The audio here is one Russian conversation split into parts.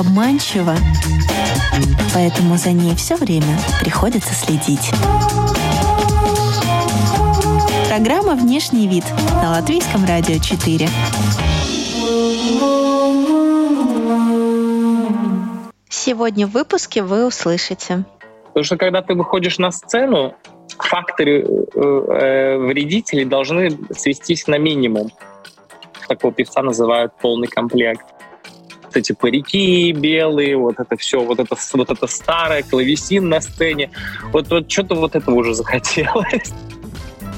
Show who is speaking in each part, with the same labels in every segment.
Speaker 1: обманчива, поэтому за ней все время приходится следить. Программа «Внешний вид» на Латвийском радио 4. Сегодня в выпуске вы услышите.
Speaker 2: Потому что когда ты выходишь на сцену, факторы э, э, вредителей должны свестись на минимум. Такого певца называют полный комплект. Вот эти парики белые, вот это все, вот это, вот это старое, клавесин на сцене. Вот, вот что-то вот этого уже захотелось.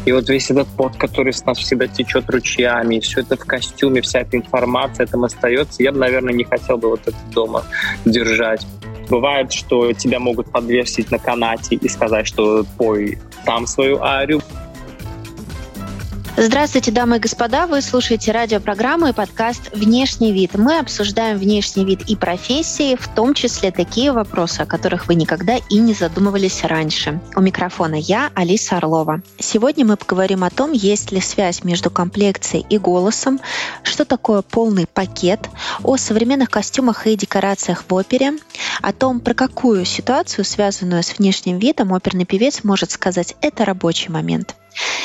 Speaker 2: И вот весь этот пот, который с нас всегда течет ручьями, и все это в костюме, вся эта информация там остается, я бы, наверное, не хотел бы вот это дома держать. Бывает, что тебя могут подвесить на канате и сказать, что пой там свою арию,
Speaker 1: Здравствуйте, дамы и господа. Вы слушаете радиопрограмму и подкаст «Внешний вид». Мы обсуждаем внешний вид и профессии, в том числе такие вопросы, о которых вы никогда и не задумывались раньше. У микрофона я, Алиса Орлова. Сегодня мы поговорим о том, есть ли связь между комплекцией и голосом, что такое полный пакет, о современных костюмах и декорациях в опере, о том, про какую ситуацию, связанную с внешним видом, оперный певец может сказать «это рабочий момент».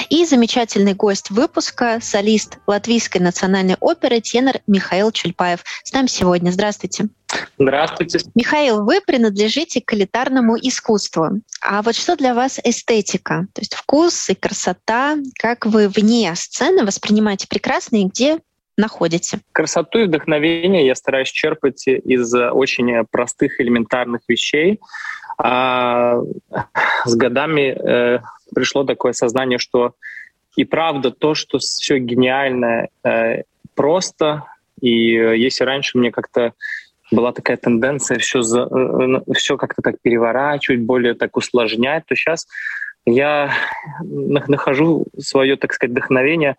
Speaker 1: И замечательный гость выпуска, солист Латвийской национальной оперы, тенор Михаил Чульпаев. С нами сегодня. Здравствуйте.
Speaker 2: Здравствуйте.
Speaker 1: Михаил, вы принадлежите к элитарному искусству. А вот что для вас эстетика? То есть вкус и красота, как вы вне сцены воспринимаете прекрасно и где находите?
Speaker 2: Красоту и вдохновение я стараюсь черпать из очень простых элементарных вещей. А с годами э, пришло такое сознание, что и правда то, что все гениальное э, просто, и э, если раньше мне как-то была такая тенденция все, за, э, все как-то так переворачивать, более так усложнять, то сейчас я нахожу свое, так сказать, вдохновение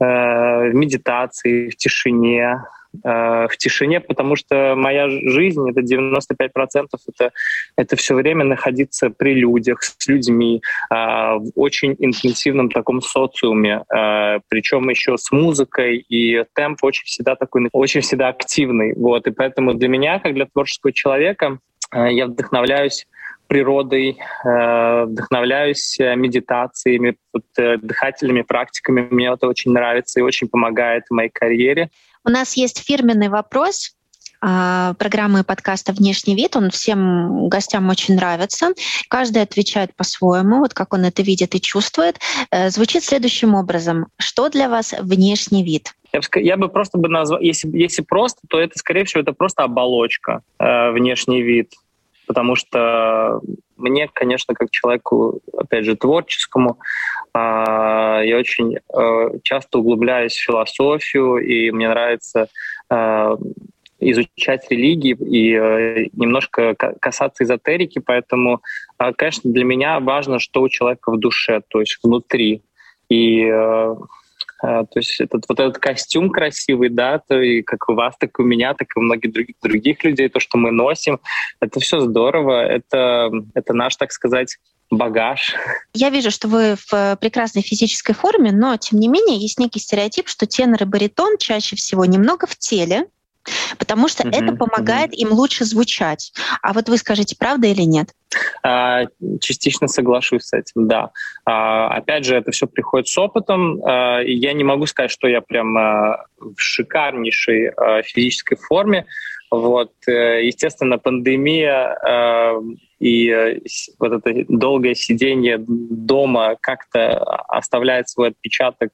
Speaker 2: э, в медитации, в тишине, Э, в тишине, потому что моя жизнь, это 95%, это, это все время находиться при людях, с людьми, э, в очень интенсивном таком социуме, э, причем еще с музыкой, и темп очень всегда такой, очень всегда активный. Вот, и поэтому для меня, как для творческого человека, я вдохновляюсь природой, вдохновляюсь медитациями, дыхательными практиками. Мне это очень нравится и очень помогает в моей карьере.
Speaker 1: У нас есть фирменный вопрос а, программы подкаста «Внешний вид». Он всем гостям очень нравится. Каждый отвечает по-своему, вот как он это видит и чувствует. Э, звучит следующим образом. Что для вас внешний вид?
Speaker 2: Я бы, я бы просто бы назвал, если, если просто, то это, скорее всего, это просто оболочка, э, внешний вид. Потому что мне, конечно, как человеку, опять же, творческому, а, я очень э, часто углубляюсь в философию, и мне нравится э, изучать религии и э, немножко касаться эзотерики, поэтому, конечно, для меня важно, что у человека в душе, то есть внутри. И то есть этот вот этот костюм красивый, да, то и как у вас, так и у меня, так и у многих других других людей, то, что мы носим, это все здорово, это это наш, так сказать, багаж.
Speaker 1: Я вижу, что вы в э, прекрасной физической форме, но тем не менее есть некий стереотип, что тенор и баритон чаще всего немного в теле, потому что mm-hmm. это помогает mm-hmm. им лучше звучать. А вот вы скажите, правда или нет?
Speaker 2: А, частично соглашусь с этим, да. А, опять же, это все приходит с опытом. А, и я не могу сказать, что я прям в шикарнейшей физической форме. Вот, э, естественно, пандемия э, и э, вот это долгое сидение дома как-то оставляет свой отпечаток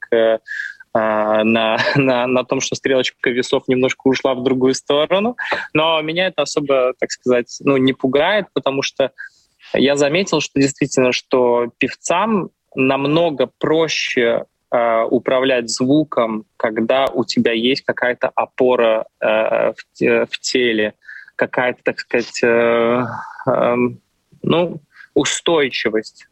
Speaker 2: на, на, на том, что стрелочка весов немножко ушла в другую сторону. Но меня это особо, так сказать, ну, не пугает, потому что я заметил, что действительно, что певцам намного проще э, управлять звуком, когда у тебя есть какая-то опора э, в, в теле, какая-то, так сказать, э, э, ну, устойчивость.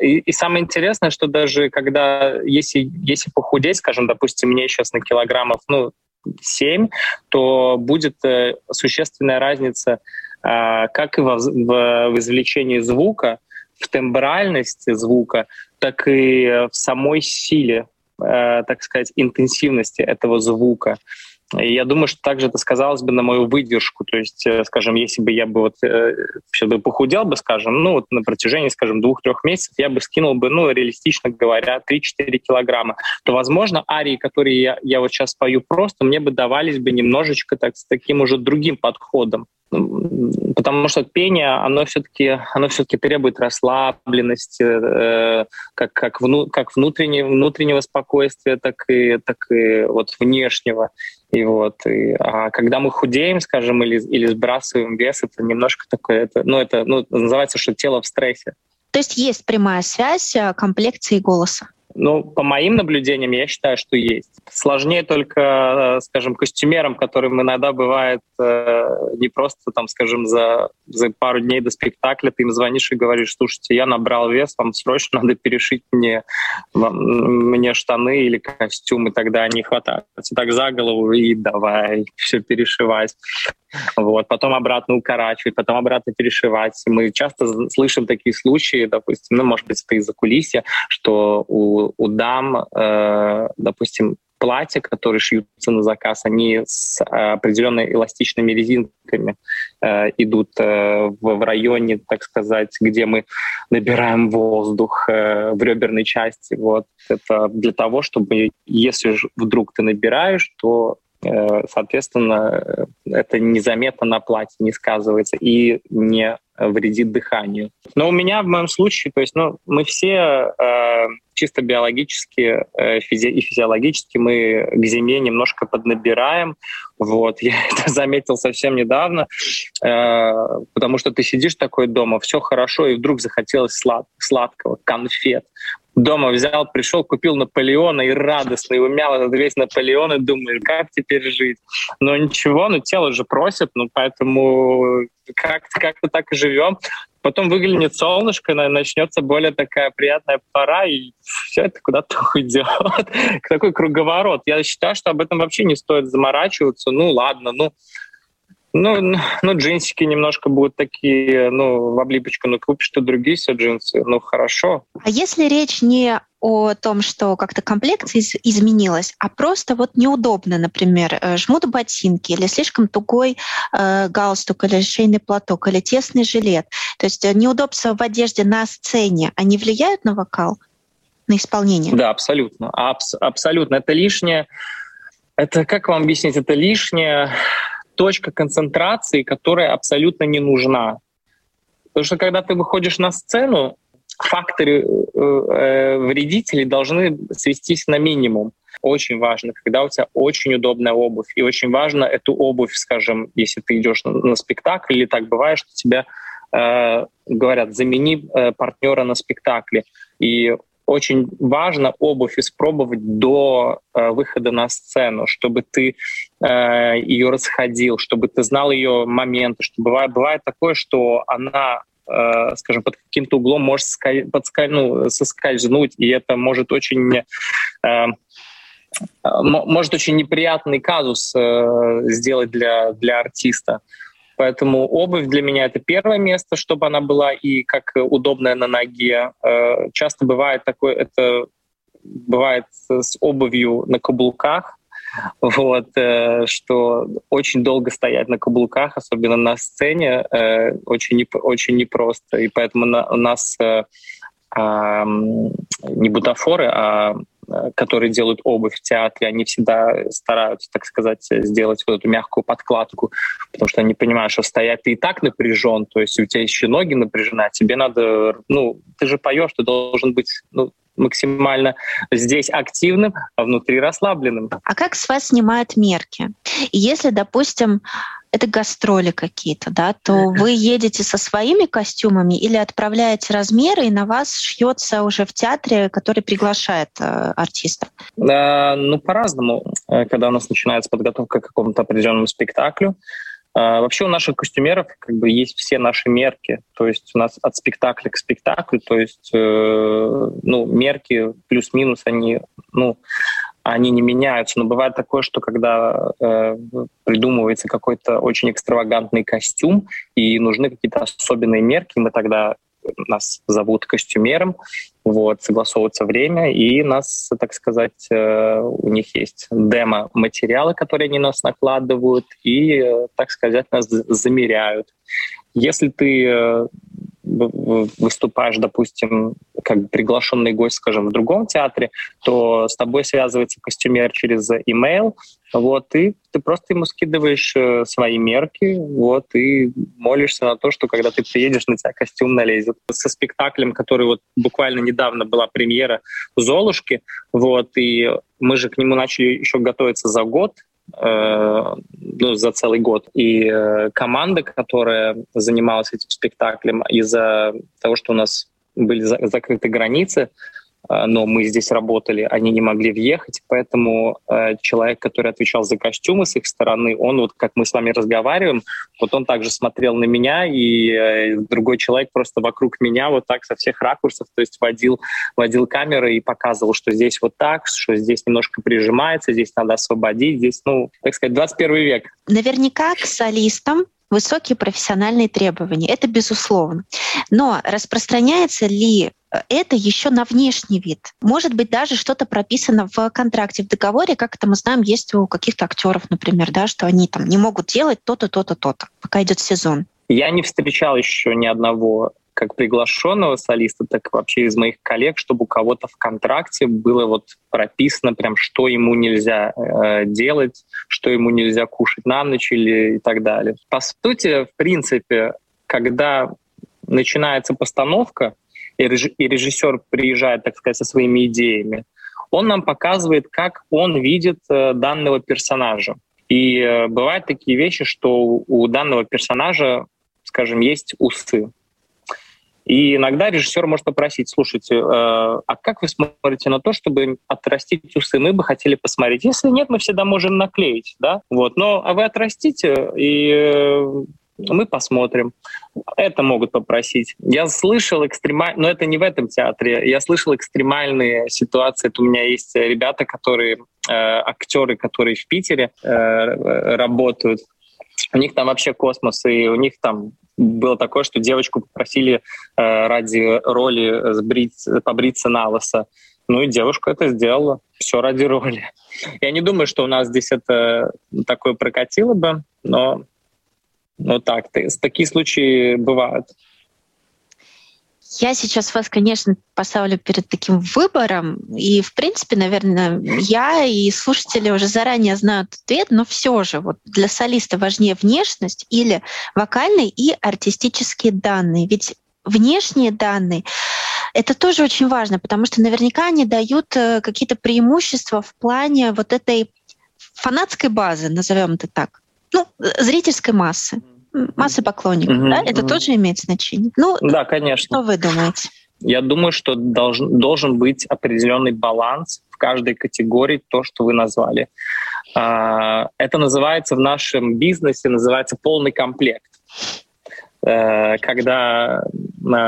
Speaker 2: И, и самое интересное, что даже когда, если, если похудеть, скажем, допустим, мне сейчас на килограммов, ну, 7, то будет э, существенная разница э, как и в, в, в извлечении звука, в тембральности звука, так и в самой силе, э, так сказать, интенсивности этого звука. И я думаю, что также это сказалось бы на мою выдержку. То есть, э, скажем, если бы я бы вот э, все бы похудел бы, скажем, ну вот на протяжении, скажем, двух-трех месяцев я бы скинул бы, ну, реалистично говоря, 3-4 килограмма, то, возможно, арии, которые я, я вот сейчас пою просто, мне бы давались бы немножечко так, с таким уже другим подходом потому что пение, оно все-таки, оно все-таки требует расслабленности, э, как, как, вну, как внутреннего, внутреннего спокойствия, так и, так и вот внешнего. И вот, и, а когда мы худеем, скажем, или, или сбрасываем вес, это немножко такое, это, ну, это ну, называется, что тело в стрессе.
Speaker 1: То есть есть прямая связь э, комплекции голоса?
Speaker 2: Ну, по моим наблюдениям, я считаю, что есть. Сложнее только, э, скажем, костюмерам, которым иногда бывает э, не просто, там, скажем, за, за пару дней до спектакля ты им звонишь и говоришь, слушайте, я набрал вес, вам срочно надо перешить мне, вам, мне штаны или костюм, и тогда они хватаются так за голову и давай все перешивать. Вот. Потом обратно укорачивать, потом обратно перешивать. Мы часто слышим такие случаи, допустим, ну, может быть, это из-за кулисья, что у, у дам, э, допустим, платья, которые шьются на заказ, они с определенными эластичными резинками э, идут э, в, в районе, так сказать, где мы набираем воздух э, в реберной части. Вот. Это для того, чтобы, если вдруг ты набираешь, то Э, соответственно, это незаметно на платье не сказывается и не вредит дыханию. Но у меня в моем случае, то есть, ну, мы все э, чисто биологически э, физи и физиологически мы к зиме немножко поднабираем. Вот, я это заметил совсем недавно, э, потому что ты сидишь такой дома, все хорошо, и вдруг захотелось слад сладкого, конфет дома взял, пришел, купил Наполеона и радостно его мял этот весь Наполеон и думаешь, как теперь жить? Но ничего, ну тело же просит, ну поэтому как-то как так и живем. Потом выглянет солнышко, начнется более такая приятная пора, и все это куда-то уйдет. Такой круговорот. Я считаю, что об этом вообще не стоит заморачиваться. Ну ладно, ну ну, ну, джинсики немножко будут такие, ну, в облипочку, ну, купишь ты другие все джинсы, ну, хорошо.
Speaker 1: А если речь не о том, что как-то комплекция из- изменилась, а просто вот неудобно, например, э, жмут ботинки или слишком тугой э, галстук или шейный платок или тесный жилет. То есть э, неудобства в одежде на сцене, они влияют на вокал, на исполнение?
Speaker 2: Да, абсолютно. Абс- абсолютно. Это лишнее. Это, как вам объяснить, это лишнее точка концентрации, которая абсолютно не нужна. Потому что когда ты выходишь на сцену, факторы э, э, вредителей должны свестись на минимум. Очень важно, когда у тебя очень удобная обувь. И очень важно эту обувь, скажем, если ты идешь на, спектакль, или так бывает, что тебя э, говорят, замени э, партнера на спектакле. И очень важно обувь испробовать до э, выхода на сцену, чтобы ты э, ее расходил, чтобы ты знал ее моменты, что бывает, бывает такое, что она скажем, под каким-то углом может подскаль, ну, соскользнуть, и это может очень э, может очень неприятный казус э, сделать для, для артиста. Поэтому обувь для меня это первое место, чтобы она была и как удобная на ноге. Э, часто бывает такое, это бывает с обувью на каблуках, вот, э, что очень долго стоять на каблуках, особенно на сцене, э, очень, очень непросто. И поэтому у нас не бутафоры, а Э, которые делают обувь в театре, они всегда стараются, так сказать, сделать вот эту мягкую подкладку, потому что они понимают, что стоять ты и так напряжен, то есть у тебя еще ноги напряжены, а тебе надо, ну, ты же поешь, ты должен быть ну, максимально здесь активным, а внутри расслабленным.
Speaker 1: А как с вас снимают мерки? если, допустим, это гастроли какие-то, да, то вы едете со своими костюмами или отправляете размеры, и на вас шьется уже в театре, который приглашает э, артистов?
Speaker 2: Э, ну, по-разному. Э, когда у нас начинается подготовка к какому-то определенному спектаклю, Вообще у наших костюмеров как бы есть все наши мерки, то есть у нас от спектакля к спектаклю, то есть э, ну мерки плюс-минус они ну они не меняются. Но бывает такое, что когда э, придумывается какой-то очень экстравагантный костюм и нужны какие-то особенные мерки, мы тогда нас зовут костюмером, вот, согласовывается время, и нас, так сказать, э, у них есть демо-материалы, которые они нас накладывают, и, э, так сказать, нас замеряют. Если ты э, выступаешь, допустим, как приглашенный гость, скажем, в другом театре, то с тобой связывается костюмер через email, вот, и ты просто ему скидываешь э, свои мерки, вот, и молишься на то, что когда ты приедешь, на тебя костюм налезет. Со спектаклем, который вот буквально недавно была премьера «Золушки», вот, и мы же к нему начали еще готовиться за год, ну, за целый год. И э, команда, которая занималась этим спектаклем, из-за того, что у нас были закрыты границы, но мы здесь работали, они не могли въехать, поэтому э, человек, который отвечал за костюмы с их стороны, он вот как мы с вами разговариваем, вот он также смотрел на меня, и э, другой человек просто вокруг меня вот так со всех ракурсов, то есть водил, водил камеры и показывал, что здесь вот так, что здесь немножко прижимается, здесь надо освободить, здесь, ну, так сказать, 21 век.
Speaker 1: Наверняка к солистам высокие профессиональные требования. Это безусловно. Но распространяется ли это еще на внешний вид. Может быть, даже что-то прописано в контракте, в договоре, как это мы знаем, есть у каких-то актеров, например, да, что они там не могут делать то-то, то-то, то-то, пока идет сезон.
Speaker 2: Я не встречал еще ни одного как приглашенного солиста, так вообще из моих коллег, чтобы у кого-то в контракте было вот прописано прям, что ему нельзя э, делать, что ему нельзя кушать на ночь или и так далее. По сути, в принципе, когда начинается постановка, и режиссер приезжает, так сказать, со своими идеями, он нам показывает, как он видит э, данного персонажа. И э, бывают такие вещи, что у данного персонажа, скажем, есть усы. И иногда режиссер может попросить, слушайте, э, а как вы смотрите на то, чтобы отрастить усы? Мы бы хотели посмотреть. Если нет, мы всегда можем наклеить, да? Вот. Но а вы отрастите, и мы посмотрим. Это могут попросить. Я слышал экстремально, но это не в этом театре. Я слышал экстремальные ситуации. Это у меня есть ребята, которые э, актеры, которые в Питере э, работают. У них там вообще космос, и у них там было такое, что девочку попросили э, ради роли сбрить, побриться на лысо. Ну и девушка это сделала. Все ради роли. Я не думаю, что у нас здесь это такое прокатило бы, но ну так, такие случаи бывают.
Speaker 1: Я сейчас вас, конечно, поставлю перед таким выбором. И, в принципе, наверное, я и слушатели уже заранее знают ответ, но все же вот для солиста важнее внешность или вокальные и артистические данные. Ведь внешние данные это тоже очень важно, потому что наверняка они дают э, какие-то преимущества в плане вот этой фанатской базы, назовем это так, ну, зрительской массы массы поклонников, mm-hmm. да? Это mm-hmm. тоже имеет значение.
Speaker 2: Ну, да, конечно.
Speaker 1: Что вы думаете?
Speaker 2: Я думаю, что должен, должен быть определенный баланс в каждой категории, то, что вы назвали. А, это называется в нашем бизнесе, называется полный комплект. Э, когда,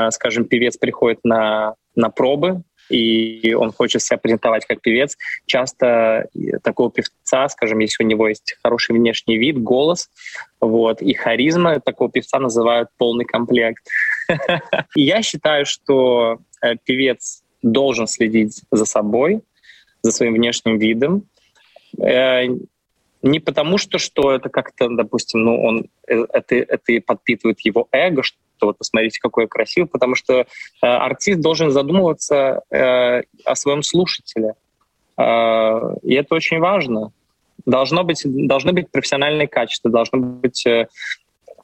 Speaker 2: скажем, певец приходит на, на пробы, и он хочет себя презентовать как певец. Часто такого певца, скажем, если у него есть хороший внешний вид, голос, вот, и харизма, такого певца называют полный комплект. Я считаю, что э, певец должен следить за собой, за своим внешним видом, э, не потому что, что это как-то, допустим, ну, он, э, это, это подпитывает его эго, что вот посмотрите, какой я красивый, потому что э, артист должен задумываться э, о своем слушателе. Э, и это очень важно. Должно быть, должны быть профессиональные качества, должно быть э,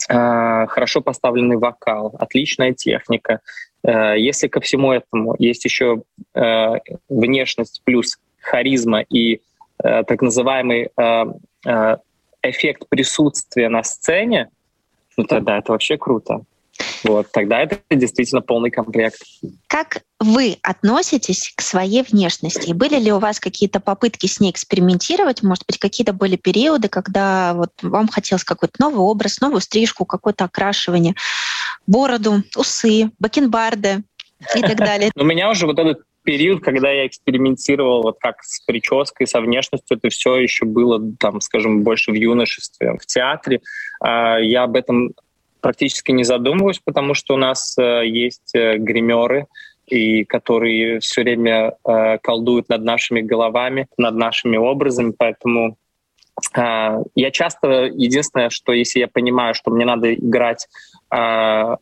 Speaker 2: э, хорошо поставленный вокал, отличная техника. Э, если ко всему этому есть еще э, внешность плюс харизма и так называемый эффект присутствия на сцене, ну тогда это вообще круто. Вот, тогда это действительно полный комплект.
Speaker 1: Как вы относитесь к своей внешности? Были ли у вас какие-то попытки с ней экспериментировать? Может быть, какие-то были периоды, когда вот вам хотелось какой-то новый образ, новую стрижку, какое-то окрашивание, бороду, усы, бакенбарды и так далее?
Speaker 2: У меня уже вот этот период, когда я экспериментировал вот как с прической, со внешностью, это все еще было, там, скажем, больше в юношестве. В театре а, я об этом практически не задумываюсь, потому что у нас э, есть э, гримеры, и которые все время э, колдуют над нашими головами, над нашими образами, поэтому э, я часто единственное, что если я понимаю, что мне надо играть, э,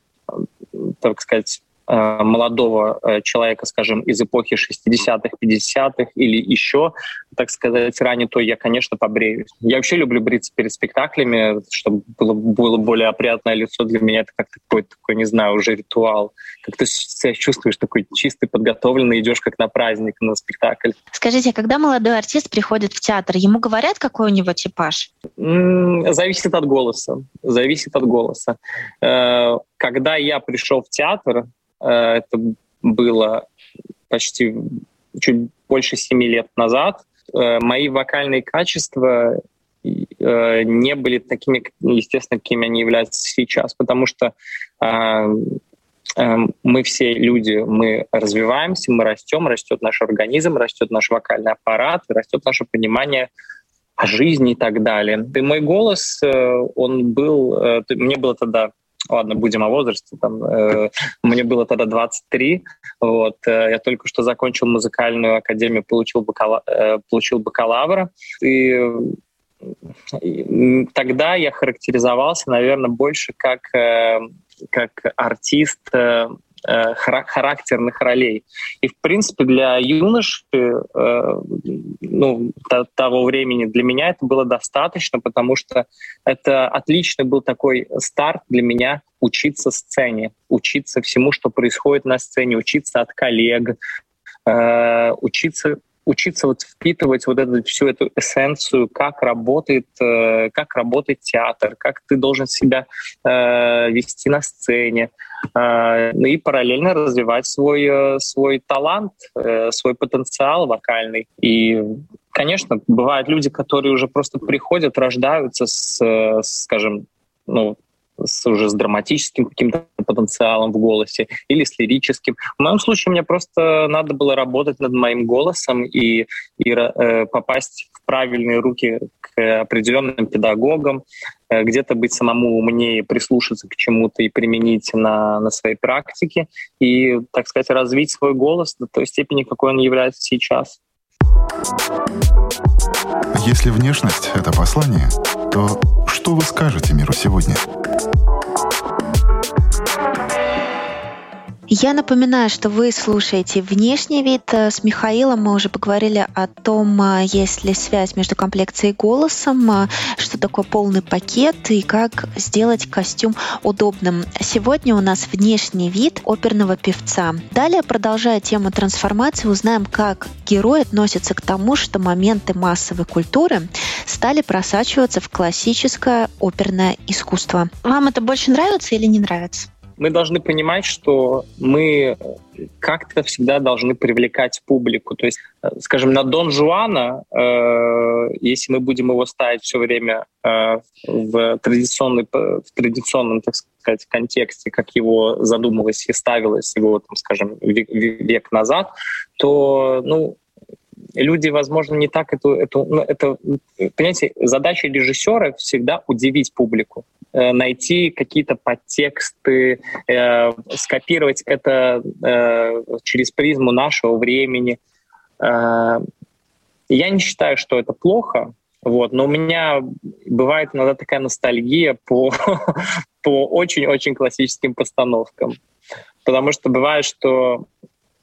Speaker 2: так сказать, молодого э, человека, скажем, из эпохи 60-х, 50-х или еще, так сказать, ранее, то я, конечно, побреюсь. Я вообще люблю бриться перед спектаклями, чтобы было, было более опрятное лицо. Для меня это как-то какой-то такой, не знаю, уже ритуал. Как ты себя чувствуешь такой чистый, подготовленный, идешь как на праздник, на спектакль.
Speaker 1: Скажите, а когда молодой артист приходит в театр, ему говорят, какой у него типаж?
Speaker 2: Зависит от голоса. Зависит от голоса. Э, когда я пришел в театр, Э, это было почти чуть больше семи лет назад. Э, мои вокальные качества э, не были такими, естественно, какими они являются сейчас, потому что мы все люди, мы развиваемся, мы растем, растет наш организм, растет наш вокальный аппарат, растет наше понимание о жизни и так далее. И мой голос, он был, мне было тогда ладно, будем о возрасте, там, э, мне было тогда 23, вот, э, я только что закончил музыкальную академию, получил, бакала, э, получил бакалавра, и, и тогда я характеризовался, наверное, больше как, э, как артист э, Э, характерных ролей. И, в принципе, для юноши э, ну, того времени для меня это было достаточно, потому что это отличный был такой старт для меня учиться сцене, учиться всему, что происходит на сцене, учиться от коллег, э, учиться учиться вот впитывать вот эту всю эту эссенцию, как работает, э, как работает театр, как ты должен себя э, вести на сцене, э, ну и параллельно развивать свой э, свой талант, э, свой потенциал вокальный. И Конечно, бывают люди, которые уже просто приходят, рождаются с, э, скажем, ну, с, уже с драматическим каким-то потенциалом в голосе или с лирическим. В моем случае мне просто надо было работать над моим голосом и, и э, попасть в правильные руки к определенным педагогам, э, где-то быть самому умнее, прислушаться к чему-то и применить на, на своей практике и, так сказать, развить свой голос до той степени, какой он является сейчас.
Speaker 3: Если внешность — это послание, то что вы скажете миру сегодня?
Speaker 1: Я напоминаю, что вы слушаете «Внешний вид». Э, с Михаилом мы уже поговорили о том, э, есть ли связь между комплекцией и голосом, э, что такое полный пакет и как сделать костюм удобным. Сегодня у нас внешний вид оперного певца. Далее, продолжая тему трансформации, узнаем, как герой относится к тому, что моменты массовой культуры стали просачиваться в классическое оперное искусство. Вам это больше нравится или не нравится?
Speaker 2: Мы должны понимать, что мы как-то всегда должны привлекать публику. То есть, э, скажем, на Дон Жуана, э, если мы будем его ставить все время э, в, традиционный, в традиционном, так сказать, контексте, как его задумывалось и ставилось его, там, скажем, век, век назад, то, ну, люди, возможно, не так эту, эту ну, это, понимаете, задача режиссера всегда удивить публику. Э, найти какие-то подтексты, э, скопировать это э, через призму нашего времени. Э, я не считаю, что это плохо, вот, но у меня бывает иногда такая ностальгия по, по очень-очень классическим постановкам. Потому что бывает, что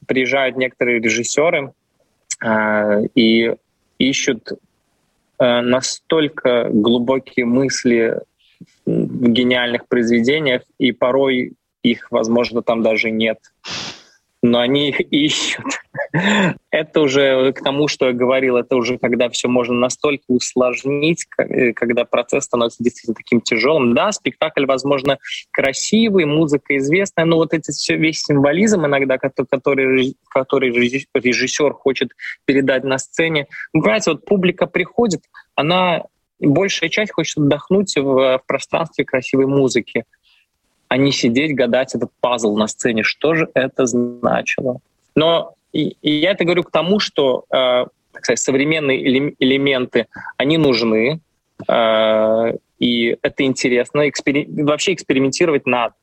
Speaker 2: приезжают некоторые режиссеры э, и ищут э, настолько глубокие мысли гениальных произведениях, и порой их, возможно, там даже нет. Но они их ищут. это уже к тому, что я говорил, это уже когда все можно настолько усложнить, э, когда процесс становится действительно таким тяжелым. Да, спектакль, возможно, красивый, музыка известная, но вот эти все, весь символизм иногда, который, который режиссер хочет передать на сцене. Вы понимаете, вот публика приходит, она большая часть хочет отдохнуть в, в пространстве красивой музыки, а не сидеть, гадать этот пазл на сцене. Что же это значило? Но и, и я это говорю к тому, что э, сказать, современные элементы, они нужны, И это интересно. Экспери... Вообще экспериментировать надо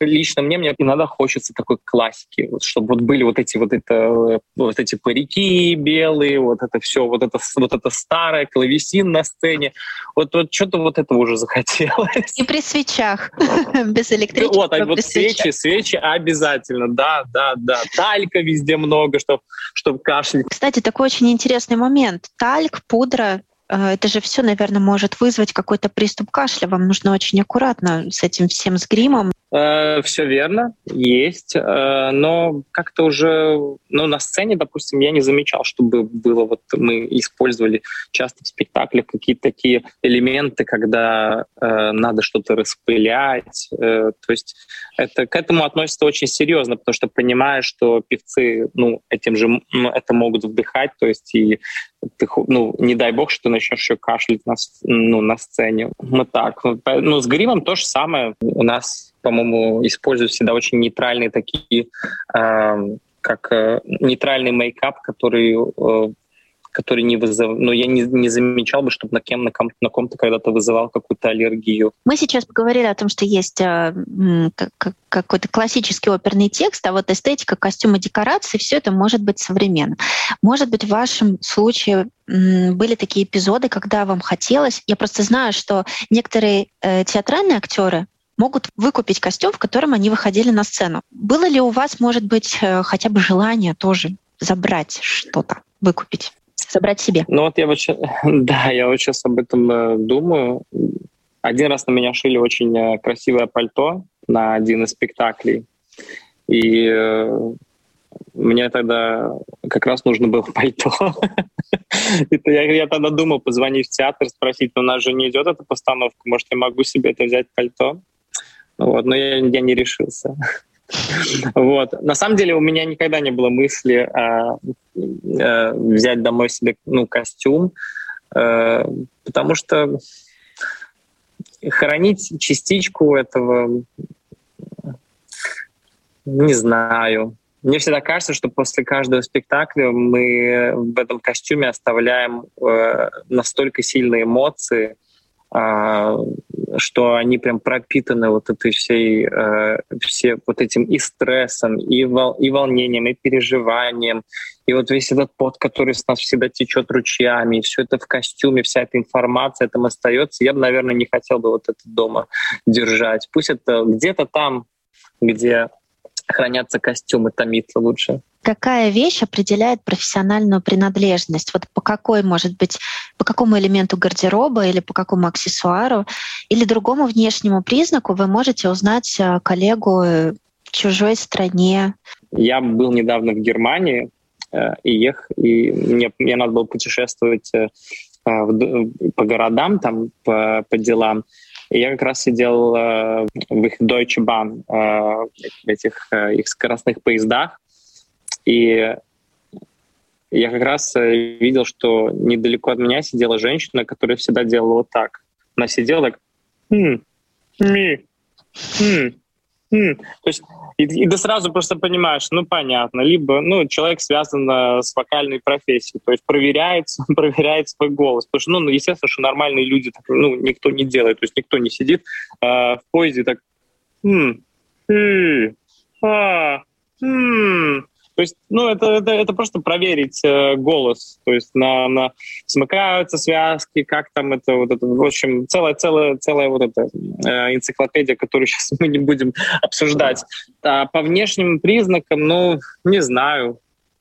Speaker 2: лично мне, мне иногда хочется такой классики, вот, чтобы вот были вот эти вот это вот эти парики белые, вот это все, вот это вот это старое клавесин на сцене, вот вот что-то вот этого уже захотелось.
Speaker 1: И при свечах без электричества.
Speaker 2: Вот, а вот свечи, свечи обязательно, да, да, да. Талька везде много, чтобы чтобы кашлять.
Speaker 1: Кстати, такой очень интересный момент. Тальк, пудра, э, это же все, наверное, может вызвать какой-то приступ кашля. Вам нужно очень аккуратно с этим всем, с гримом.
Speaker 2: Э, все верно, есть, э, но как-то уже, ну, на сцене, допустим, я не замечал, чтобы было вот мы использовали часто в спектаклях какие-то такие элементы, когда э, надо что-то распылять, э, то есть это к этому относится очень серьезно, потому что понимаешь, что певцы, ну, этим же ну, это могут вдыхать, то есть и ты, ну, не дай бог, что ты начнешь еще кашлять на, ну, на сцене. Вот так. Ну, с гримом то же самое. У нас по-моему, используют всегда очень нейтральные такие, э, как э, нейтральный мейкап, который э, который не вызывал, но я не, не замечал бы, чтобы на, кем, на, ком, на ком-то когда-то вызывал какую-то аллергию.
Speaker 1: Мы сейчас поговорили о том, что есть э, какой-то классический оперный текст, а вот эстетика, костюмы, декорации, все это может быть современно. Может быть, в вашем случае были такие эпизоды, когда вам хотелось. Я просто знаю, что некоторые э, театральные актеры могут выкупить костюм, в котором они выходили на сцену. Было ли у вас, может быть, э, хотя бы желание тоже забрать что-то, выкупить? Забрать себе.
Speaker 2: Ну вот я вот сейчас, да, я вот сейчас об этом э, думаю. Один раз на меня шили очень э, красивое пальто на один из спектаклей. И мне тогда как раз нужно было пальто. Я, я тогда думал позвонить в театр, спросить, но у нас же не идет эта постановка, может, я могу себе это взять пальто? Вот, но я, я не решился. Вот. На самом деле у меня никогда не было мысли а, а, взять домой себе ну, костюм, а, потому что хранить частичку этого, не знаю. Мне всегда кажется, что после каждого спектакля мы в этом костюме оставляем э, настолько сильные эмоции, а, что они прям пропитаны вот этой всей, э, все вот этим и стрессом, и, вол, и волнением, и переживанием, и вот весь этот пот, который с нас всегда течет ручьями, и все это в костюме, вся эта информация там остается. Я бы, наверное, не хотел бы вот это дома держать. Пусть это где-то там, где хранятся костюмы, томится лучше
Speaker 1: какая вещь определяет профессиональную принадлежность? Вот по какой, может быть, по какому элементу гардероба или по какому аксессуару или другому внешнему признаку вы можете узнать э, коллегу в чужой стране?
Speaker 2: Я был недавно в Германии э, и ехал, и мне, мне надо было путешествовать э, по городам, там, по, по делам. И я как раз сидел э, в их Deutsche Bahn, э, этих э, их скоростных поездах, и я как раз э, видел, что недалеко от меня сидела женщина, которая всегда делала вот так. Она сидела так, хм, ми, хм, хм. То есть и, и ты сразу просто понимаешь, ну понятно, либо ну человек связан э, с вокальной профессией, то есть проверяет, проверяет свой голос, потому что ну, естественно, что нормальные люди так, ну никто не делает, то есть никто не сидит э, в поезде так, хм, хм, а, хм, то есть, ну, это, это, это просто проверить э, голос. То есть на, на смыкаются связки, как там это вот это. В общем, целая, целая, целая вот эта э, энциклопедия, которую сейчас мы не будем обсуждать. А по внешним признакам, ну, не знаю.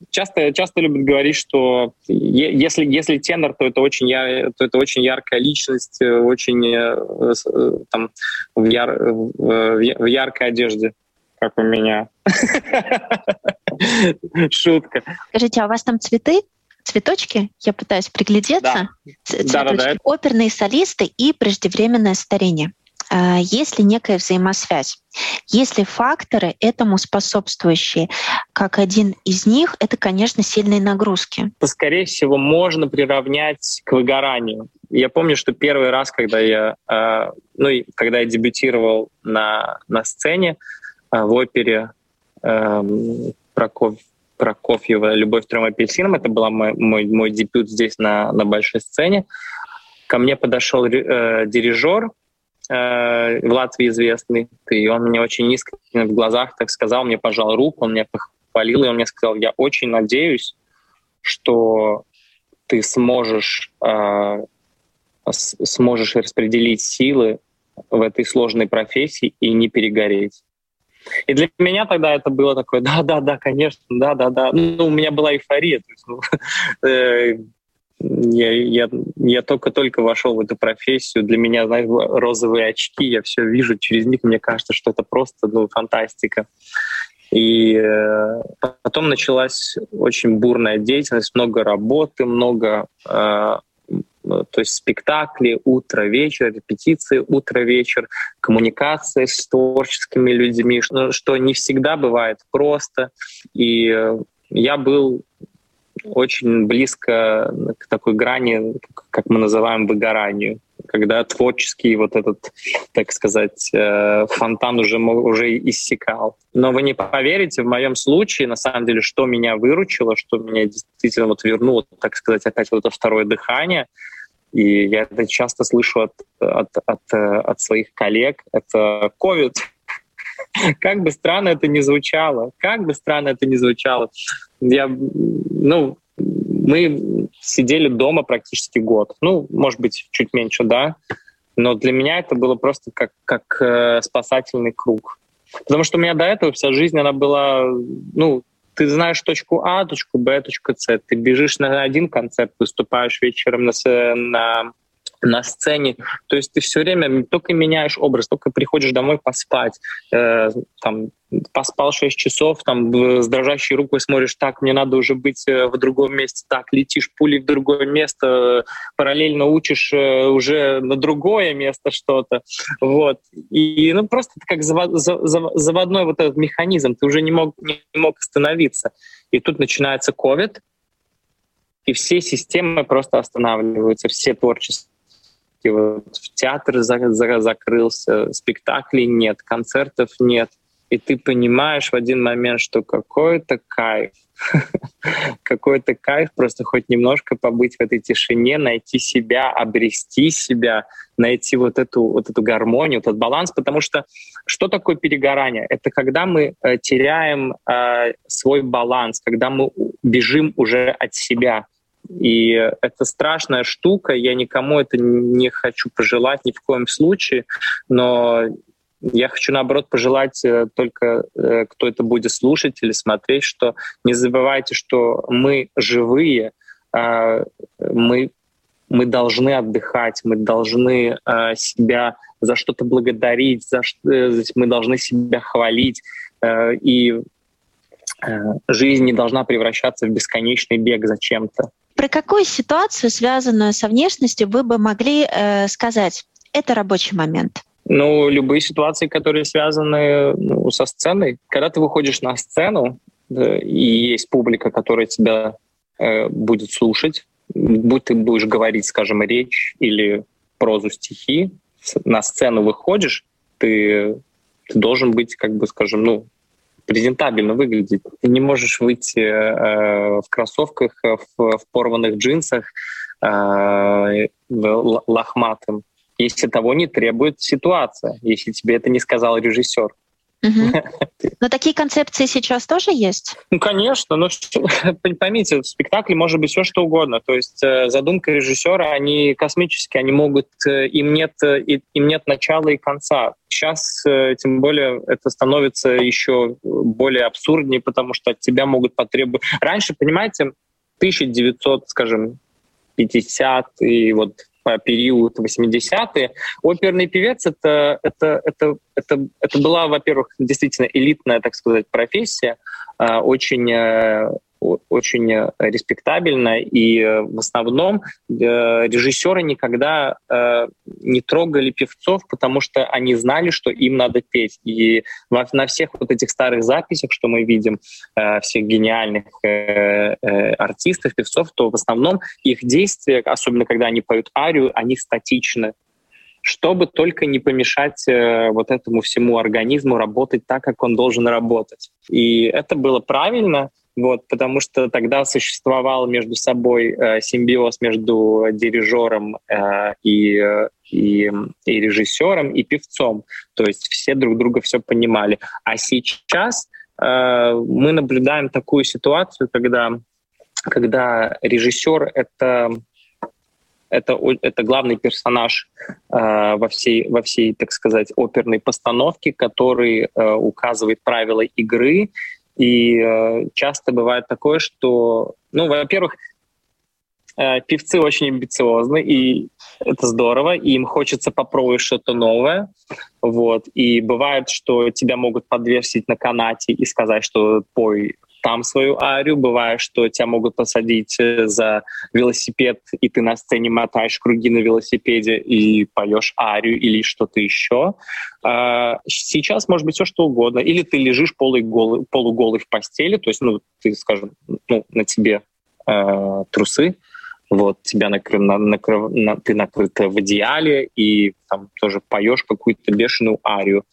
Speaker 2: Часто, часто любят говорить, что если, если тенор, то это очень, я, то это очень яркая личность, э, очень э, э, там, в, яр, в яркой одежде как у меня. Шутка.
Speaker 1: Скажите, а у вас там цветы? Цветочки? Я пытаюсь приглядеться. Да. Да, да, Оперные солисты и преждевременное старение. А, есть ли некая взаимосвязь? Есть ли факторы этому способствующие? Как один из них — это, конечно, сильные нагрузки.
Speaker 2: Скорее всего, можно приравнять к выгоранию. Я помню, что первый раз, когда я, а, ну, когда я дебютировал на, на сцене, а, в опере э, Прокофь, Прокофьева «Любовь трем апельсинам». Это был мой, мой, мой дебют здесь на, на большой сцене. ко мне подошел э, дирижер, э, в Латвии известный, и он мне очень низко в глазах так сказал, мне пожал руку, он меня похвалил, и он мне сказал, я очень надеюсь, что ты сможешь, э, сможешь распределить силы в этой сложной профессии и не перегореть. И для меня тогда это было такое, да-да-да, конечно, да-да-да. Ну, у меня была эйфория. То есть, ну, э, я, я, я только-только вошел в эту профессию. Для меня, знаешь, розовые очки, я все вижу через них. Мне кажется, что это просто ну, фантастика. И э, потом началась очень бурная деятельность, много работы, много э, то есть спектакли утро, вечер, репетиции утро, вечер, коммуникация с творческими людьми, что, не всегда бывает просто. И э, я был очень близко к такой грани, как мы называем, выгоранию, когда творческий вот этот, так сказать, э, фонтан уже, уже иссякал. Но вы не поверите, в моем случае, на самом деле, что меня выручило, что меня действительно вот вернуло, так сказать, опять вот это второе дыхание, и я это часто слышу от, от, от, э, от своих коллег, это COVID. Как бы странно это ни звучало, как бы странно это ни звучало, я, ну, мы сидели дома практически год. Ну, может быть, чуть меньше, да. Но для меня это было просто как, как э, спасательный круг. Потому что у меня до этого вся жизнь, она была, ну, ты знаешь точку А, точку Б, точку С. Ты бежишь на один концерт, выступаешь вечером на, на на сцене. То есть ты все время только меняешь образ, только приходишь домой поспать, э, там, поспал 6 часов, там, с дрожащей рукой смотришь, так, мне надо уже быть э, в другом месте, так, летишь пулей в другое место, параллельно учишь э, уже на другое место что-то, вот. И, ну, просто это как заводной вот этот механизм, ты уже не мог, не мог остановиться. И тут начинается COVID, и все системы просто останавливаются, все творческие вот театр за, за, закрылся, спектаклей нет, концертов нет. И ты понимаешь в один момент, что какой-то кайф, какой-то кайф просто хоть немножко побыть в этой тишине, найти себя, обрести себя, найти вот эту, вот эту гармонию, этот баланс, потому что что такое перегорание? Это когда мы э, теряем э, свой баланс, когда мы бежим уже от себя, и это страшная штука, я никому это не хочу пожелать ни в коем случае, но я хочу, наоборот, пожелать э, только, э, кто это будет слушать или смотреть, что не забывайте, что мы живые, а, мы, мы должны отдыхать, мы должны а, себя за что-то благодарить, за что, э, мы должны себя хвалить. И жизнь не должна превращаться в бесконечный бег за чем-то.
Speaker 1: Про какую ситуацию, связанную со внешностью, вы бы могли э, сказать, это рабочий момент?
Speaker 2: Ну, любые ситуации, которые связаны ну, со сценой. Когда ты выходишь на сцену, да, и есть публика, которая тебя э, будет слушать, будь ты будешь говорить, скажем, речь или прозу стихи, на сцену выходишь, ты, ты должен быть, как бы, скажем, ну, презентабельно выглядеть. Ты не можешь выйти э, в кроссовках, э, в, в порванных джинсах, э, лохматым, если того не требует ситуация, если тебе это не сказал режиссер.
Speaker 1: Но такие концепции сейчас тоже есть?
Speaker 2: Ну, конечно. Но поймите, в спектакле может быть все что угодно. То есть э, задумка режиссера, они космические, они могут, э, им нет, э, им нет начала и конца. Сейчас, тем более, это становится еще более абсурднее, потому что от тебя могут потребовать... Раньше, понимаете, 1900, скажем, 50 и вот период 80-е. Оперный певец это, это, это, это, это была, во-первых, действительно элитная, так сказать, профессия, а, очень э, очень э, респектабельно, и э, в основном э, режиссеры никогда не трогали певцов, потому что они знали, что им надо петь. И на всех вот этих старых записях, что мы видим, всех гениальных артистов, певцов, то в основном их действия, особенно когда они поют арию, они статичны чтобы только не помешать э, вот этому всему организму работать так, как он должен работать. И это было правильно, вот, потому что тогда существовал между собой э, симбиоз между дирижером э, и, и, и режиссером, и певцом. То есть все друг друга все понимали. А сейчас э, мы наблюдаем такую ситуацию, когда, когда режиссер — это это, это главный персонаж э, во, всей, во всей, так сказать, оперной постановке, который э, указывает правила игры. И э, часто бывает такое, что, ну, во-первых, э, певцы очень амбициозны, и это здорово, и им хочется попробовать что-то новое. Вот. И бывает, что тебя могут подвесить на канате и сказать, что пой там свою арию. Бывает, что тебя могут посадить э, за велосипед, и ты на сцене мотаешь круги на велосипеде и поешь арию или что-то еще. А, сейчас может быть все что угодно. Или ты лежишь полуголый, полуголый в постели, то есть, ну, ты, скажем, ну, на тебе э, трусы, вот тебя накры, на, накры, на, ты накрыта в идеале и там тоже поешь какую-то бешеную арию.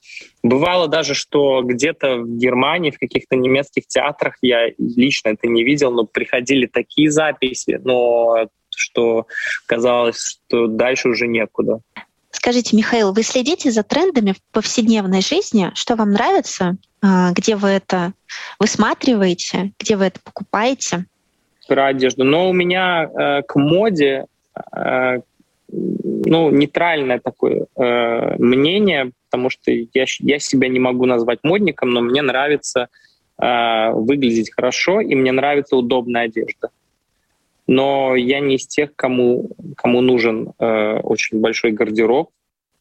Speaker 2: Бывало даже, что где-то в Германии, в каких-то немецких театрах, я лично это не видел, но приходили такие записи, но что казалось, что дальше уже некуда.
Speaker 1: Скажите, Михаил, вы следите за трендами в повседневной жизни? Что вам нравится? А, где вы это высматриваете? Где вы это покупаете?
Speaker 2: Про одежду. Но у меня э, к моде э, ну, нейтральное такое э, мнение, потому что я, я себя не могу назвать модником, но мне нравится э, выглядеть хорошо, и мне нравится удобная одежда. Но я не из тех, кому, кому нужен э, очень большой гардероб.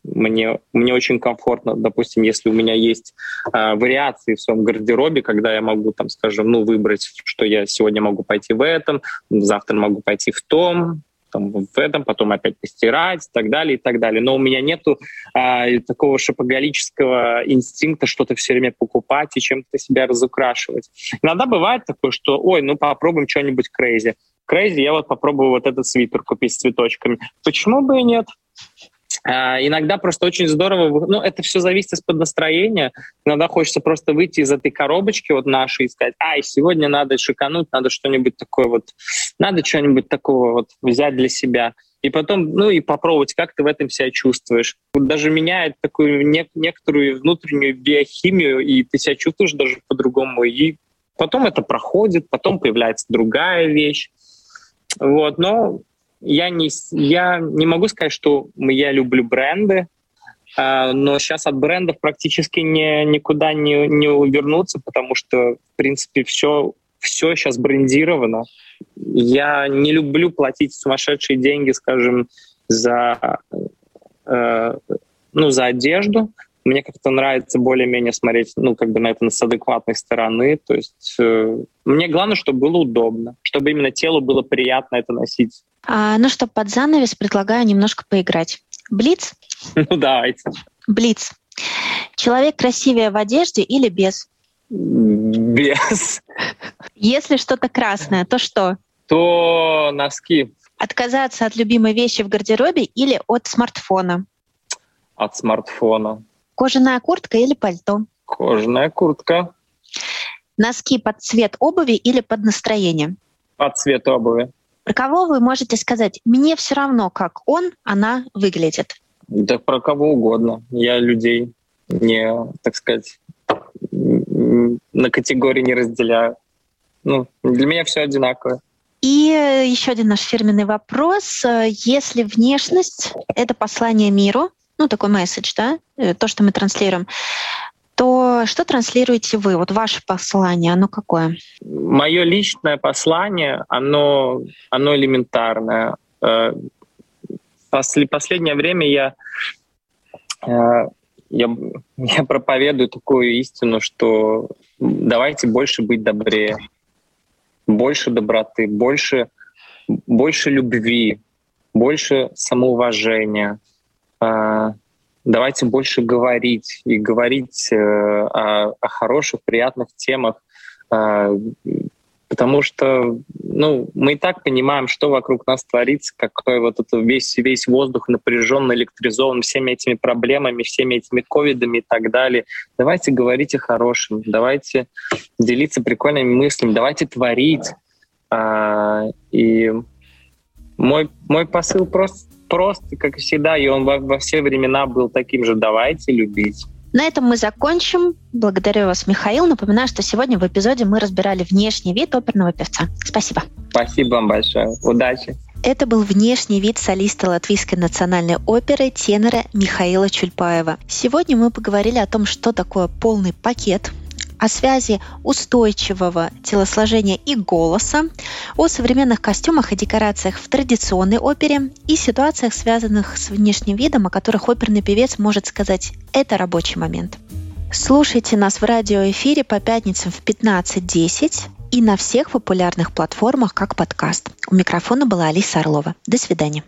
Speaker 2: Мне, мне очень комфортно, допустим, если у меня есть э, вариации в своем гардеробе, когда я могу, там, скажем, ну, выбрать, что я сегодня могу пойти в этом, завтра могу пойти в том, там, в этом, потом опять постирать и так далее, и так далее. Но у меня нету а, такого шопоголического инстинкта что-то все время покупать и чем-то себя разукрашивать. Иногда бывает такое, что, ой, ну попробуем что-нибудь crazy. Crazy, я вот попробую вот этот свитер купить с цветочками. Почему бы и нет? А, иногда просто очень здорово, ну, это все зависит из-под настроения. Иногда хочется просто выйти из этой коробочки вот нашей и сказать, ай, сегодня надо шикануть, надо что-нибудь такое вот, надо что-нибудь такого вот взять для себя. И потом, ну, и попробовать, как ты в этом себя чувствуешь. Вот даже меняет такую не, некоторую внутреннюю биохимию, и ты себя чувствуешь даже по-другому. И потом это проходит, потом появляется другая вещь. Вот, но я не, я не могу сказать, что я люблю бренды, а, но сейчас от брендов практически не, никуда не, не увернуться, потому что, в принципе, все, все сейчас брендировано. Я не люблю платить сумасшедшие деньги, скажем, за, э, ну, за одежду. Мне как-то нравится более-менее смотреть ну, как бы на это с адекватной стороны. То есть э, мне главное, чтобы было удобно, чтобы именно телу было приятно это носить.
Speaker 1: А, ну что, под занавес предлагаю немножко поиграть. Блиц?
Speaker 2: Ну давайте.
Speaker 1: Блиц. Человек красивее в одежде или без?
Speaker 2: Без.
Speaker 1: Если что-то красное, то что?
Speaker 2: То носки.
Speaker 1: Отказаться от любимой вещи в гардеробе или от смартфона?
Speaker 2: От смартфона.
Speaker 1: Кожаная куртка или пальто?
Speaker 2: Кожаная куртка.
Speaker 1: Носки под цвет обуви или под настроение?
Speaker 2: Под цвет обуви.
Speaker 1: Про кого вы можете сказать, мне все равно, как он, она выглядит?
Speaker 2: Да про кого угодно. Я людей не, так сказать, на категории не разделяю. Ну, для меня все одинаково.
Speaker 1: И еще один наш фирменный вопрос. Если внешность — это послание миру, ну, такой месседж, да, э, то, что мы транслируем, то что транслируете вы? Вот ваше послание, оно какое?
Speaker 2: Мое личное послание, оно, оно элементарное. Э, после, последнее время я, э, я, я проповедую такую истину, что давайте больше быть добрее, больше доброты, больше, больше любви, больше самоуважения, э, давайте больше говорить и говорить э, о, о хороших, приятных темах, э, потому что ну, мы и так понимаем, что вокруг нас творится, какой вот это весь, весь воздух напряжен, электризован всеми этими проблемами, всеми этими ковидами и так далее. Давайте говорить о хорошем, давайте делиться прикольными мыслями, давайте творить. А, и мой, мой посыл просто, просто, как всегда, и он во, во все времена был таким же. Давайте любить.
Speaker 1: На этом мы закончим. Благодарю вас, Михаил. Напоминаю, что сегодня в эпизоде мы разбирали внешний вид оперного певца. Спасибо.
Speaker 2: Спасибо вам большое. Удачи.
Speaker 1: Это был внешний вид солиста Латвийской национальной оперы тенора Михаила Чульпаева. Сегодня мы поговорили о том, что такое полный пакет, о связи устойчивого телосложения и голоса, о современных костюмах и декорациях в традиционной опере и ситуациях, связанных с внешним видом, о которых оперный певец может сказать «это рабочий момент». Слушайте нас в радиоэфире по пятницам в 15.10 и на всех популярных платформах как подкаст. У микрофона была Алиса Орлова. До свидания.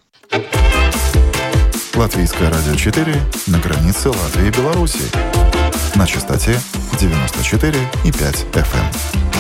Speaker 3: Латвийское радио 4 на границе Латвии и Беларуси на частоте 94,5 FM.